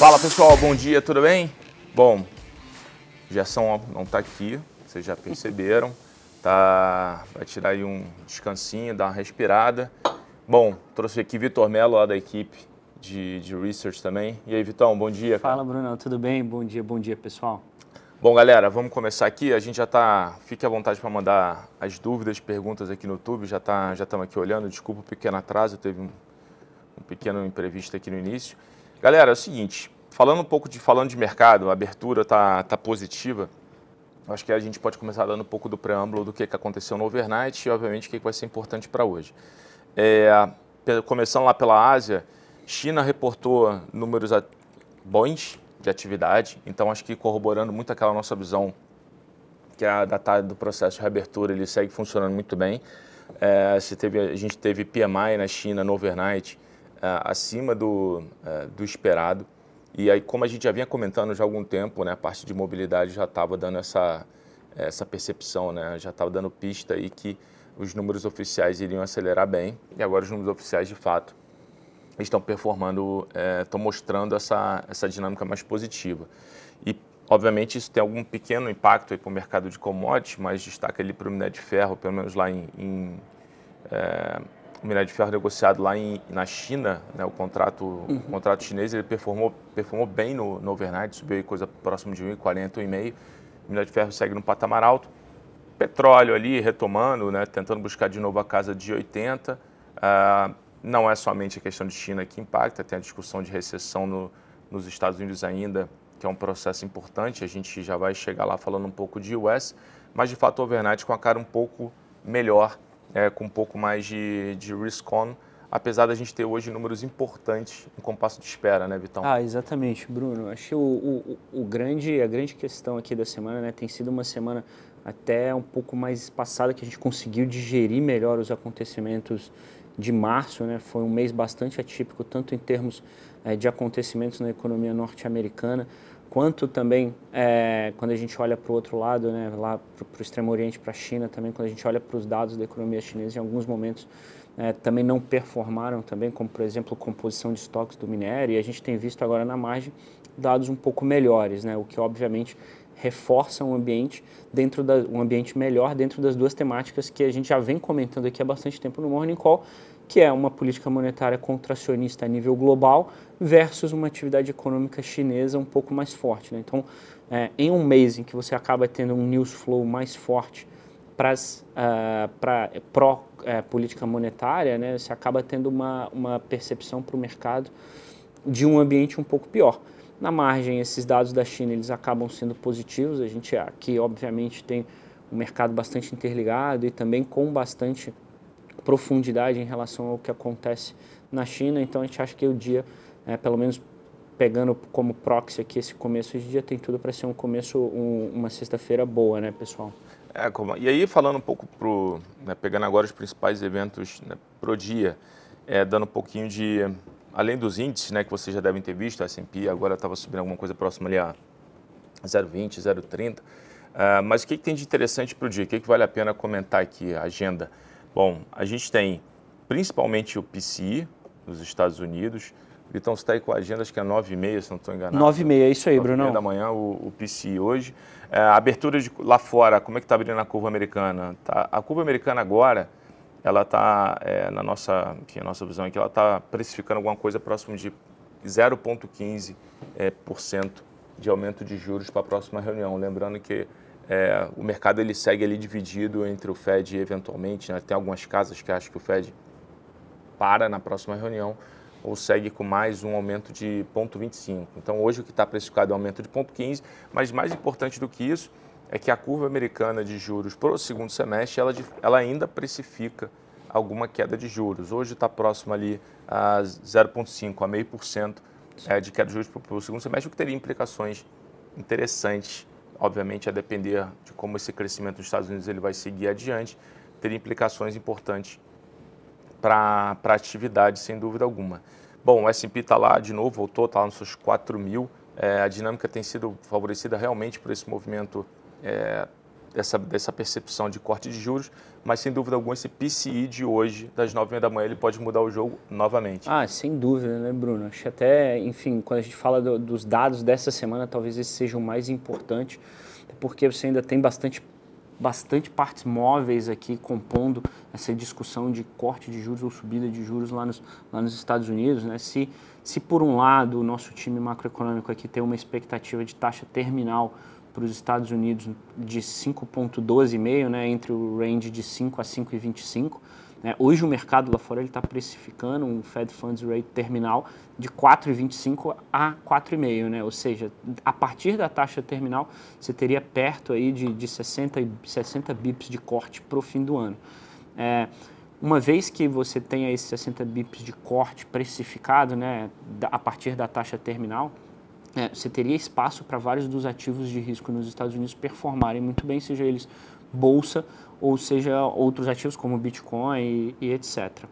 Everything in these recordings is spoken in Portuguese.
Fala pessoal, bom dia, tudo bem? Bom, Gerson não está aqui, vocês já perceberam. Tá, vai tirar aí um descansinho, dar uma respirada. Bom, trouxe aqui Vitor Mello lá da equipe de, de Research também. E aí, Vitão, bom dia. Fala, Bruno, tudo bem? Bom dia, bom dia, pessoal. Bom, galera, vamos começar aqui. A gente já está. Fique à vontade para mandar as dúvidas, perguntas aqui no YouTube. Já tá, já estamos aqui olhando. Desculpa o pequeno atraso, teve um, um pequeno imprevisto aqui no início. Galera, é o seguinte. Falando um pouco de falando de mercado, a abertura tá, tá positiva. Acho que a gente pode começar dando um pouco do preâmbulo do que, que aconteceu no overnight e, obviamente, o que, que vai ser importante para hoje. É, começando lá pela Ásia, China reportou números bons de atividade, então acho que corroborando muito aquela nossa visão que a data do processo de reabertura ele segue funcionando muito bem. É, teve, a gente teve PMI na China no overnight acima do, é, do esperado. E aí, como a gente já vinha comentando já há algum tempo, né, a parte de mobilidade já estava dando essa, essa percepção, né, já estava dando pista aí que os números oficiais iriam acelerar bem. E agora os números oficiais, de fato, estão performando, é, estão mostrando essa, essa dinâmica mais positiva. E, obviamente, isso tem algum pequeno impacto para o mercado de commodities, mas destaca ali para o minério de ferro, pelo menos lá em, em é, o minério de ferro negociado lá em, na China, né, o contrato, uhum. o contrato chinês, ele performou, performou bem no, no overnight, subiu coisa próximo de 1,40, 1,5. O minério de ferro segue no patamar alto. Petróleo ali retomando, né, tentando buscar de novo a casa de 80. Uh, não é somente a questão de China que impacta, tem a discussão de recessão no, nos Estados Unidos ainda, que é um processo importante. A gente já vai chegar lá falando um pouco de US, mas de fato o overnight com a cara um pouco melhor, é, com um pouco mais de, de risk on, apesar da gente ter hoje números importantes em compasso de espera, né, Vitão? Ah, exatamente, Bruno. Acho que o, o, o grande, a grande questão aqui da semana né, tem sido uma semana até um pouco mais espaçada, que a gente conseguiu digerir melhor os acontecimentos de março, né, foi um mês bastante atípico, tanto em termos é, de acontecimentos na economia norte-americana, quanto também é, quando a gente olha para o outro lado, né, lá para o Extremo Oriente, para a China, também quando a gente olha para os dados da economia chinesa, em alguns momentos é, também não performaram também, como por exemplo composição de estoques do minério, e a gente tem visto agora na margem dados um pouco melhores, né, o que obviamente reforça um ambiente dentro da, um ambiente melhor dentro das duas temáticas que a gente já vem comentando aqui há bastante tempo no Morning Call, que é uma política monetária contracionista a nível global versus uma atividade econômica chinesa um pouco mais forte. Né? Então, é, em um mês em que você acaba tendo um news flow mais forte para uh, pró uh, política monetária, né, você acaba tendo uma, uma percepção para o mercado de um ambiente um pouco pior. Na margem, esses dados da China eles acabam sendo positivos. A gente aqui, obviamente, tem um mercado bastante interligado e também com bastante profundidade em relação ao que acontece na China. Então a gente acha que o dia, é, pelo menos pegando como proxy aqui esse começo de dia, tem tudo para ser um começo, um, uma sexta-feira boa, né, pessoal? É, como, e aí falando um pouco pro, né, pegando agora os principais eventos né, pro dia, é, dando um pouquinho de, além dos índices, né, que vocês já devem ter visto, a S&P agora estava subindo alguma coisa próxima ali a 0,20, 0,30, uh, mas o que, que, tem de interessante para o dia? O que, que vale a pena comentar aqui, a agenda? Bom, a gente tem principalmente o PCI nos Estados Unidos. Então você está aí com a agenda, acho que é 9h30, se não estou enganado. 9h30, é isso aí, Bruno. da manhã, o, o PCI hoje. É, a abertura de, lá fora, como é que está abrindo a curva americana? Tá, a curva americana agora, ela está, é, na nossa, enfim, a nossa visão aqui, ela está precificando alguma coisa próximo de 0,15% é, por cento de aumento de juros para a próxima reunião. Lembrando que é, o mercado ele segue ali dividido entre o Fed eventualmente, né, tem algumas casas que acham que o Fed para na próxima reunião ou segue com mais um aumento de 0,25. Então hoje o que está precificado é um aumento de 0,15, mas mais importante do que isso é que a curva americana de juros para o segundo semestre ela, ela ainda precifica alguma queda de juros. Hoje está próximo ali a 0,5 a meio por cento é, de queda de juros para o segundo semestre, o que teria implicações interessantes obviamente a depender de como esse crescimento nos Estados Unidos ele vai seguir adiante, teria implicações importantes para a atividade, sem dúvida alguma. Bom, o S&P está lá de novo, voltou, está lá nos seus 4 mil. É, a dinâmica tem sido favorecida realmente por esse movimento é, dessa, dessa percepção de corte de juros, mas sem dúvida alguma esse PCI de hoje, das 9 da manhã, ele pode mudar o jogo novamente. Ah, sem dúvida, né, Bruno? Acho que até, enfim, quando a gente fala do, dos dados dessa semana, talvez esse seja o mais importante, porque você ainda tem bastante bastante partes móveis aqui compondo essa discussão de corte de juros ou subida de juros lá nos, lá nos Estados Unidos. Né? Se, se, por um lado, o nosso time macroeconômico aqui tem uma expectativa de taxa terminal para os Estados Unidos de 5,12,5, né, entre o range de 5 a 5,25. Né. Hoje o mercado lá fora está precificando um Fed Funds Rate terminal de 4,25 a 4,5, né? ou seja, a partir da taxa terminal você teria perto aí de, de 60, 60 bips de corte para o fim do ano. É, uma vez que você tenha esses 60 bips de corte precificado né, a partir da taxa terminal, é, você teria espaço para vários dos ativos de risco nos Estados Unidos performarem muito bem, seja eles bolsa ou seja outros ativos como Bitcoin e, e etc.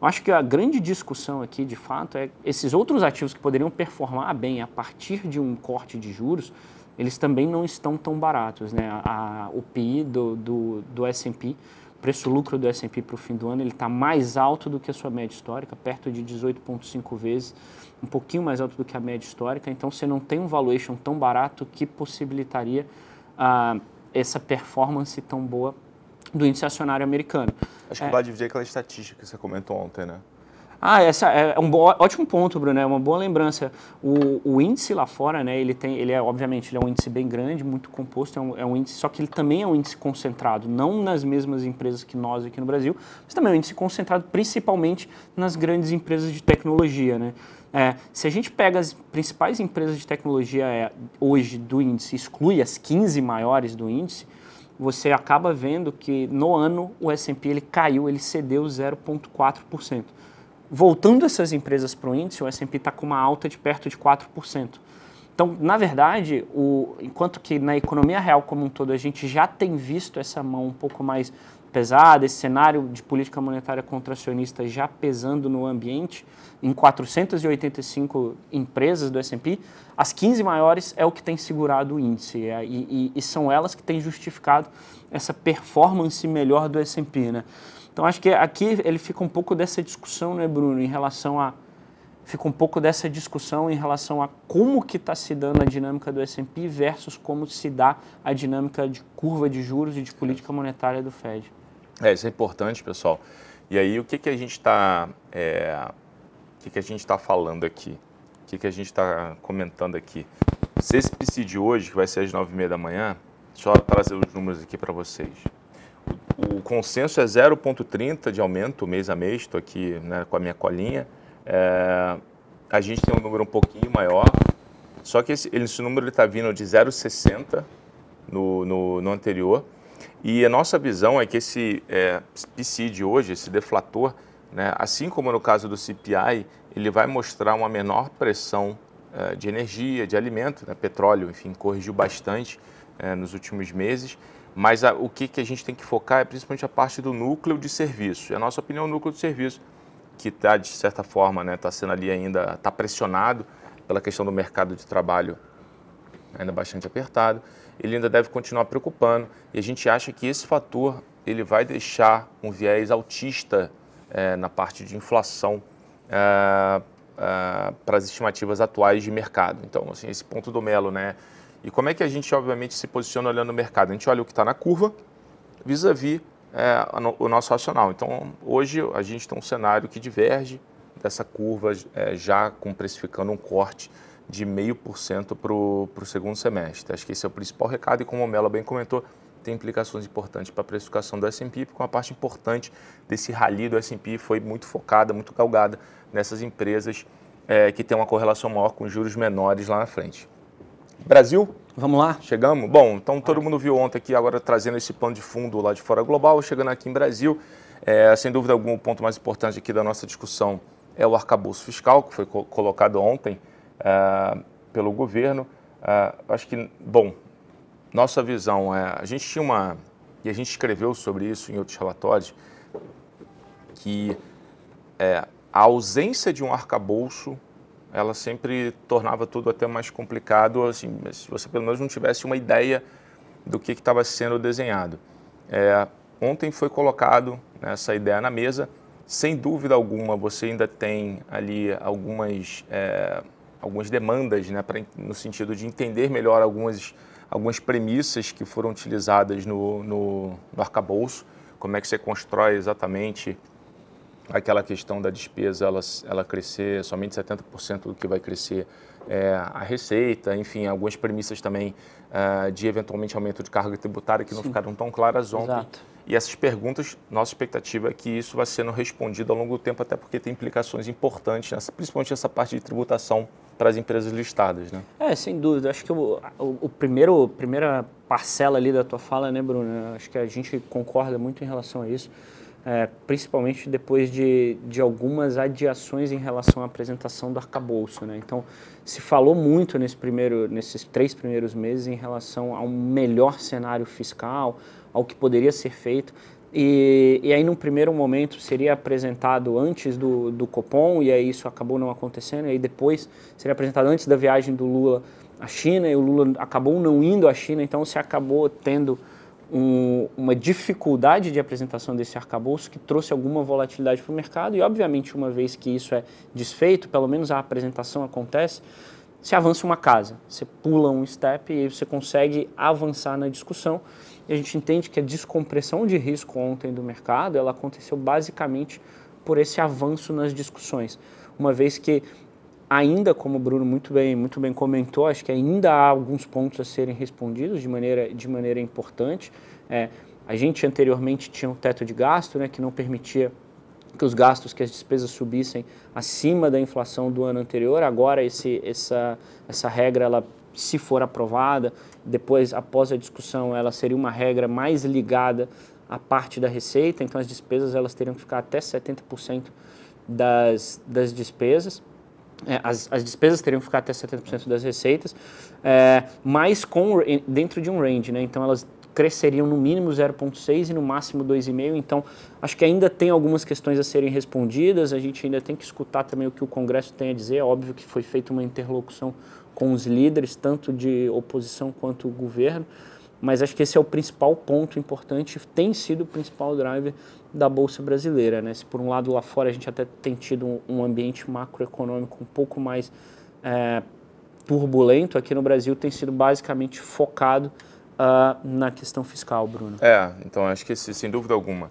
Eu acho que a grande discussão aqui, de fato, é esses outros ativos que poderiam performar bem a partir de um corte de juros, eles também não estão tão baratos. Né? A, o PI do, do, do S&P, preço-lucro do S&P para o fim do ano, ele está mais alto do que a sua média histórica, perto de 18,5 vezes um pouquinho mais alto do que a média histórica, então você não tem um valuation tão barato que possibilitaria ah, essa performance tão boa do índice acionário americano. Acho que é, vai dividir aquela estatística que você comentou ontem, né? Ah, essa é um bo... ótimo ponto, Bruno, é uma boa lembrança. O, o, índice lá fora, né, ele tem, ele é, obviamente, ele é um índice bem grande, muito composto, é um, é um, índice, só que ele também é um índice concentrado, não nas mesmas empresas que nós aqui no Brasil, mas também é um índice concentrado principalmente nas grandes empresas de tecnologia, né. É, se a gente pega as principais empresas de tecnologia é, hoje do índice, exclui as 15 maiores do índice, você acaba vendo que no ano o S&P ele caiu, ele cedeu 0,4%. Voltando essas empresas para o índice, o S&P está com uma alta de perto de 4%. Então, na verdade, o, enquanto que na economia real como um todo a gente já tem visto essa mão um pouco mais pesada, esse cenário de política monetária contracionista já pesando no ambiente, em 485 empresas do S&P, as 15 maiores é o que tem segurado o índice é, e, e, e, são elas que têm justificado essa performance melhor do S&P, né? Então acho que aqui ele fica um pouco dessa discussão, né, Bruno, em relação a fica um pouco dessa discussão em relação a como que está se dando a dinâmica do S&P versus como se dá a dinâmica de curva de juros e de política monetária do Fed. É, isso é importante, pessoal. E aí, o que, que a gente está é, o que, que a gente está falando aqui? O que, que a gente está comentando aqui? Se esse de hoje, que vai ser às 9h30 da manhã, eu trazer os números aqui para vocês. O, consenso é 0,30 de aumento mês a mês, estou aqui né, com a minha colinha. É, a gente tem um número um pouquinho maior, só que esse, esse número está vindo de 0,60 no, no, no anterior. E a nossa visão é que esse é, de hoje, esse deflator, né, assim como no caso do CPI, ele vai mostrar uma menor pressão é, de energia, de alimento, né, petróleo, enfim, corrigiu bastante é, nos últimos meses. Mas a, o que, que a gente tem que focar é principalmente a parte do núcleo de serviço. E a nossa opinião, o núcleo de serviço, que está, de certa forma, está né, tá sendo ali ainda, está pressionado pela questão do mercado de trabalho ainda bastante apertado ele ainda deve continuar preocupando. E a gente acha que esse fator ele vai deixar um viés altista é, na parte de inflação é, é, para as estimativas atuais de mercado. Então, assim, esse ponto do Melo, né? E como é que a gente, obviamente, se posiciona olhando o mercado? A gente olha o que está na curva vis-à-vis é, o nosso racional. Então, hoje a gente tem um cenário que diverge dessa curva, é, já com precificando um corte de 0,5% para o segundo semestre. Acho que esse é o principal recado e como o Mello bem comentou, tem implicações importantes para a precificação do S&P, porque uma parte importante desse rally do S&P foi muito focada, muito galgada nessas empresas é, que têm uma correlação maior com juros menores lá na frente. Brasil? Vamos lá? Chegamos? Bom, então todo mundo viu ontem aqui, agora trazendo esse plano de fundo lá de fora global, chegando aqui em Brasil. É, sem dúvida algum, o ponto mais importante aqui da nossa discussão é o arcabouço fiscal, que foi co colocado ontem uh, pelo governo. Uh, acho que, bom, nossa visão é. A gente tinha uma. E a gente escreveu sobre isso em outros relatórios, que é, a ausência de um arcabouço ela sempre tornava tudo até mais complicado, assim, se você pelo menos não tivesse uma ideia do que estava sendo desenhado. É, ontem foi colocado né, essa ideia na mesa. Sem dúvida alguma, você ainda tem ali algumas, é, algumas demandas, né, pra, no sentido de entender melhor algumas, algumas premissas que foram utilizadas no, no, no arcabouço, como é que você constrói exatamente aquela questão da despesa ela, ela crescer somente 70% do que vai crescer é, a receita, enfim, algumas premissas também uh, de eventualmente aumento de carga tributária que Sim. não ficaram tão claras ontem. Exato. E essas perguntas, nossa expectativa é que isso vai sendo respondido ao longo do tempo, até porque tem implicações importantes, nessa, principalmente essa parte de tributação para as empresas listadas, né? É, sem dúvida. Acho que o, o, o primeiro, primeira parcela ali da tua fala, né, Bruno? Acho que a gente concorda muito em relação a isso é, principalmente depois de, de algumas adiações em relação à apresentação do arcabouço. Né? Então, se falou muito nesse primeiro, nesses três primeiros meses em relação a um melhor cenário fiscal, ao que poderia ser feito. E, e aí, num primeiro momento, seria apresentado antes do, do Copom, e aí isso acabou não acontecendo, e aí depois seria apresentado antes da viagem do Lula à China, e o Lula acabou não indo à China, então se acabou tendo um, uma dificuldade de apresentação desse arcabouço que trouxe alguma volatilidade para o mercado e, obviamente, uma vez que isso é desfeito, pelo menos a apresentação acontece, se avança uma casa, você pula um step e você consegue avançar na discussão. E a gente entende que a descompressão de risco ontem do mercado, ela aconteceu basicamente por esse avanço nas discussões, uma vez que ainda, como o Bruno muito bem, muito bem comentou, acho que ainda há alguns pontos a serem respondidos de maneira, de maneira importante. É, a gente anteriormente tinha um teto de gasto, né, que não permitia que os gastos, que as despesas subissem acima da inflação do ano anterior. Agora esse, essa, essa regra, ela, se for aprovada, depois, após a discussão, ela seria uma regra mais ligada à parte da receita. Então as despesas elas teriam que ficar até 70% das, das despesas é, as, as, despesas teriam que ficar até 70% das receitas, é, mas com, dentro de um range, né? Então elas cresceriam no mínimo 0,6 e no máximo 2,5. Então acho que ainda tem algumas questões a serem respondidas, a gente ainda tem que escutar também o que o Congresso tem a dizer. É óbvio que foi feita uma interlocução com os líderes, tanto de oposição quanto governo mas acho que esse é o principal ponto importante, tem sido o principal driver da Bolsa Brasileira. Né? Se por um lado lá fora a gente até tem tido um, ambiente macroeconômico um pouco mais é, turbulento, aqui no Brasil tem sido basicamente focado uh, na questão fiscal, Bruno. É, então acho que sem dúvida alguma,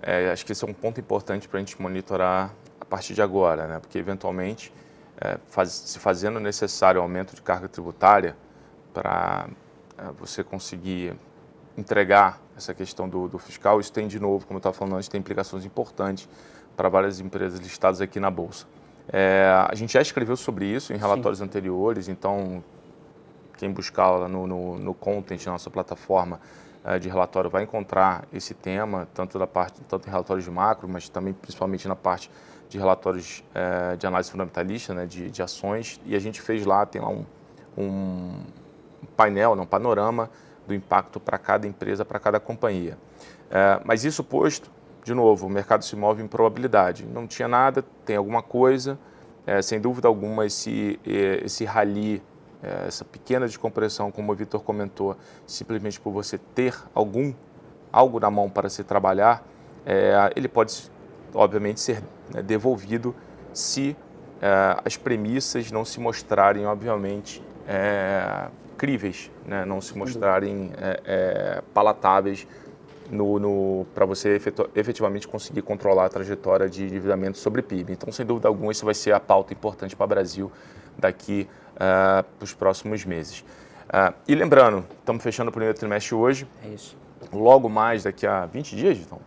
é, acho que esse é um ponto importante para a gente monitorar a partir de agora, né? porque eventualmente, é, faz, se fazendo necessário aumento de carga tributária para você conseguir entregar essa questão do, do, fiscal, isso tem de novo, como eu estava falando antes, tem implicações importantes para várias empresas listadas aqui na Bolsa. É, a gente já escreveu sobre isso em relatórios Sim. anteriores, então quem buscar lá no, no, no content, na nossa plataforma é, de relatório, vai encontrar esse tema, tanto da parte, tanto em relatórios de macro, mas também principalmente na parte de relatórios é, de análise fundamentalista, né, de, de ações, e a gente fez lá, tem lá um, um painel, né, um panorama do impacto para cada empresa, para cada companhia. É, mas isso posto, de novo, o mercado se move em probabilidade. Não tinha nada, tem alguma coisa, é, sem dúvida alguma, esse, esse rally, é, essa pequena descompressão, como o Vitor comentou, simplesmente por você ter algum, algo na mão para se trabalhar, é, ele pode, obviamente, ser né, devolvido se é, as premissas não se mostrarem, obviamente, é, críveis, né? não se mostrarem é, é, palatáveis no, no para você efetivamente conseguir controlar a trajetória de endividamento sobre PIB. Então, sem dúvida alguma, isso vai ser a pauta importante para o Brasil daqui uh, para os próximos meses. Uh, e lembrando, estamos fechando o primeiro trimestre hoje. É isso. Logo mais, daqui a 20 dias, então.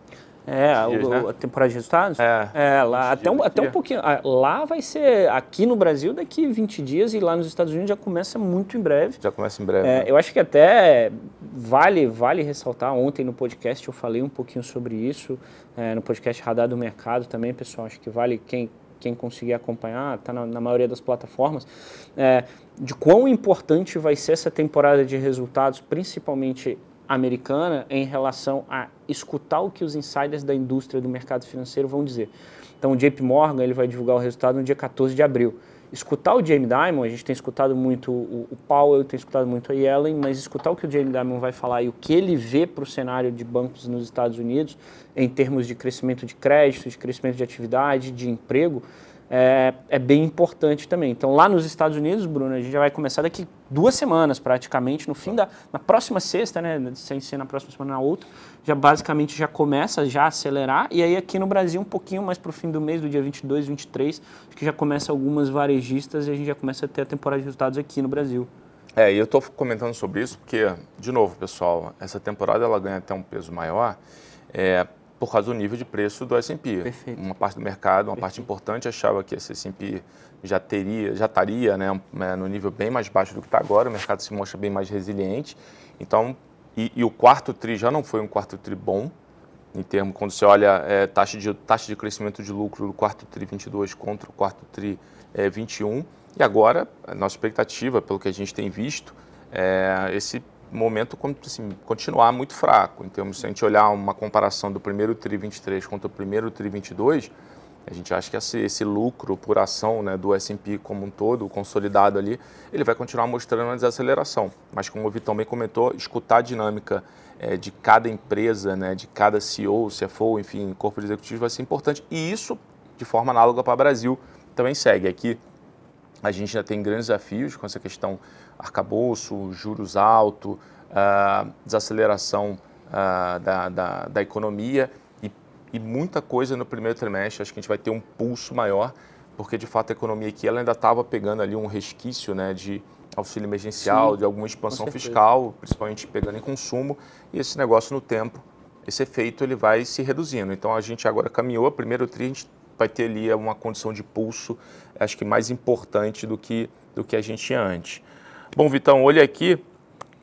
É, dias, o, né? a temporada de resultados? É. é lá, até um, até um pouquinho. Ah, lá vai ser aqui no Brasil daqui 20 dias e lá nos Estados Unidos já começa muito em breve. Já começa em breve. É, né? Eu acho que até vale, vale ressaltar. Ontem no podcast eu falei um pouquinho sobre isso, é, no podcast Radar do Mercado também, pessoal. Acho que vale quem, quem conseguir acompanhar, está na, na, maioria das plataformas, é, de quão importante vai ser essa temporada de resultados, principalmente americana em relação a escutar o que os insiders da indústria do mercado financeiro vão dizer. Então, o JP Morgan ele vai divulgar o resultado no dia 14 de abril. escutar o Jamie Dimon, a gente tem escutado muito o, o Powell, tem escutado muito a Yellen, mas escutar o que o Jamie Dimon vai falar e o que ele vê para o cenário de bancos nos Estados Unidos em termos de crescimento de crédito, de crescimento de atividade, de emprego, é, é, bem importante também. Então, lá nos Estados Unidos, Bruno, a gente já vai começar daqui duas semanas, praticamente, no fim da na próxima sexta, né, sem ser na próxima semana, na outra, já basicamente já começa já a acelerar. E aí aqui no Brasil, um pouquinho mais para o fim do mês, do dia 22, 23, acho que já começa algumas varejistas e a gente já começa a ter a temporada de resultados aqui no Brasil. É, e eu estou comentando sobre isso porque, de novo, pessoal, essa temporada ela ganha até um peso maior. É, por causa do nível de preço do S&P. Uma parte do mercado, uma Perfeito. parte importante achava que esse S&P já teria, já estaria, né, né, no nível bem mais baixo do que está agora. O mercado se mostra bem mais resiliente. Então, e, e, o quarto tri já não foi um quarto tri bom, em termos quando você olha é, taxa de taxa de crescimento de lucro do quarto tri 22 contra o quarto tri é, 21. E agora a nossa expectativa, pelo que a gente tem visto, é esse momento assim, continuar muito fraco. Então, se a gente olhar uma comparação do primeiro TRI 23 contra o primeiro TRI 22, a gente acha que esse, esse lucro por ação né, do S&P como um todo, consolidado ali, ele vai continuar mostrando uma desaceleração. Mas como o Vitão bem comentou, escutar a dinâmica é, de cada empresa, né, de cada CEO, CFO, enfim, corpo de executivos vai ser importante. E isso, de forma análoga para o Brasil, também segue. Aqui a gente ainda tem grandes desafios com essa questão arcabouço, juros altos, uh, desaceleração uh, da, da, da, economia e, e, muita coisa no primeiro trimestre. Acho que a gente vai ter um pulso maior, porque de fato a economia aqui ela ainda estava pegando ali um resquício né, de auxílio emergencial, Sim, de alguma expansão fiscal, principalmente pegando em consumo, e esse negócio no tempo, esse efeito ele vai se reduzindo. Então a gente agora caminhou, a primeiro tri a gente vai ter ali uma condição de pulso, acho que mais importante do que, do que a gente tinha antes. Bom, Vitão, olha aqui,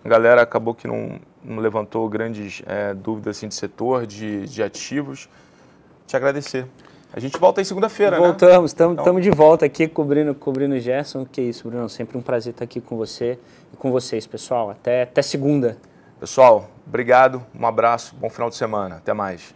a galera acabou que não, não levantou grandes é, dúvidas assim, de setor, de, de ativos. Te agradecer. A gente volta aí segunda-feira, né? Voltamos, estamos então... de volta aqui cobrindo, cobrindo o Gerson. Que isso, Bruno, sempre um prazer estar aqui com você e com vocês, pessoal. Até, até segunda. Pessoal, obrigado, um abraço, bom final de semana. Até mais.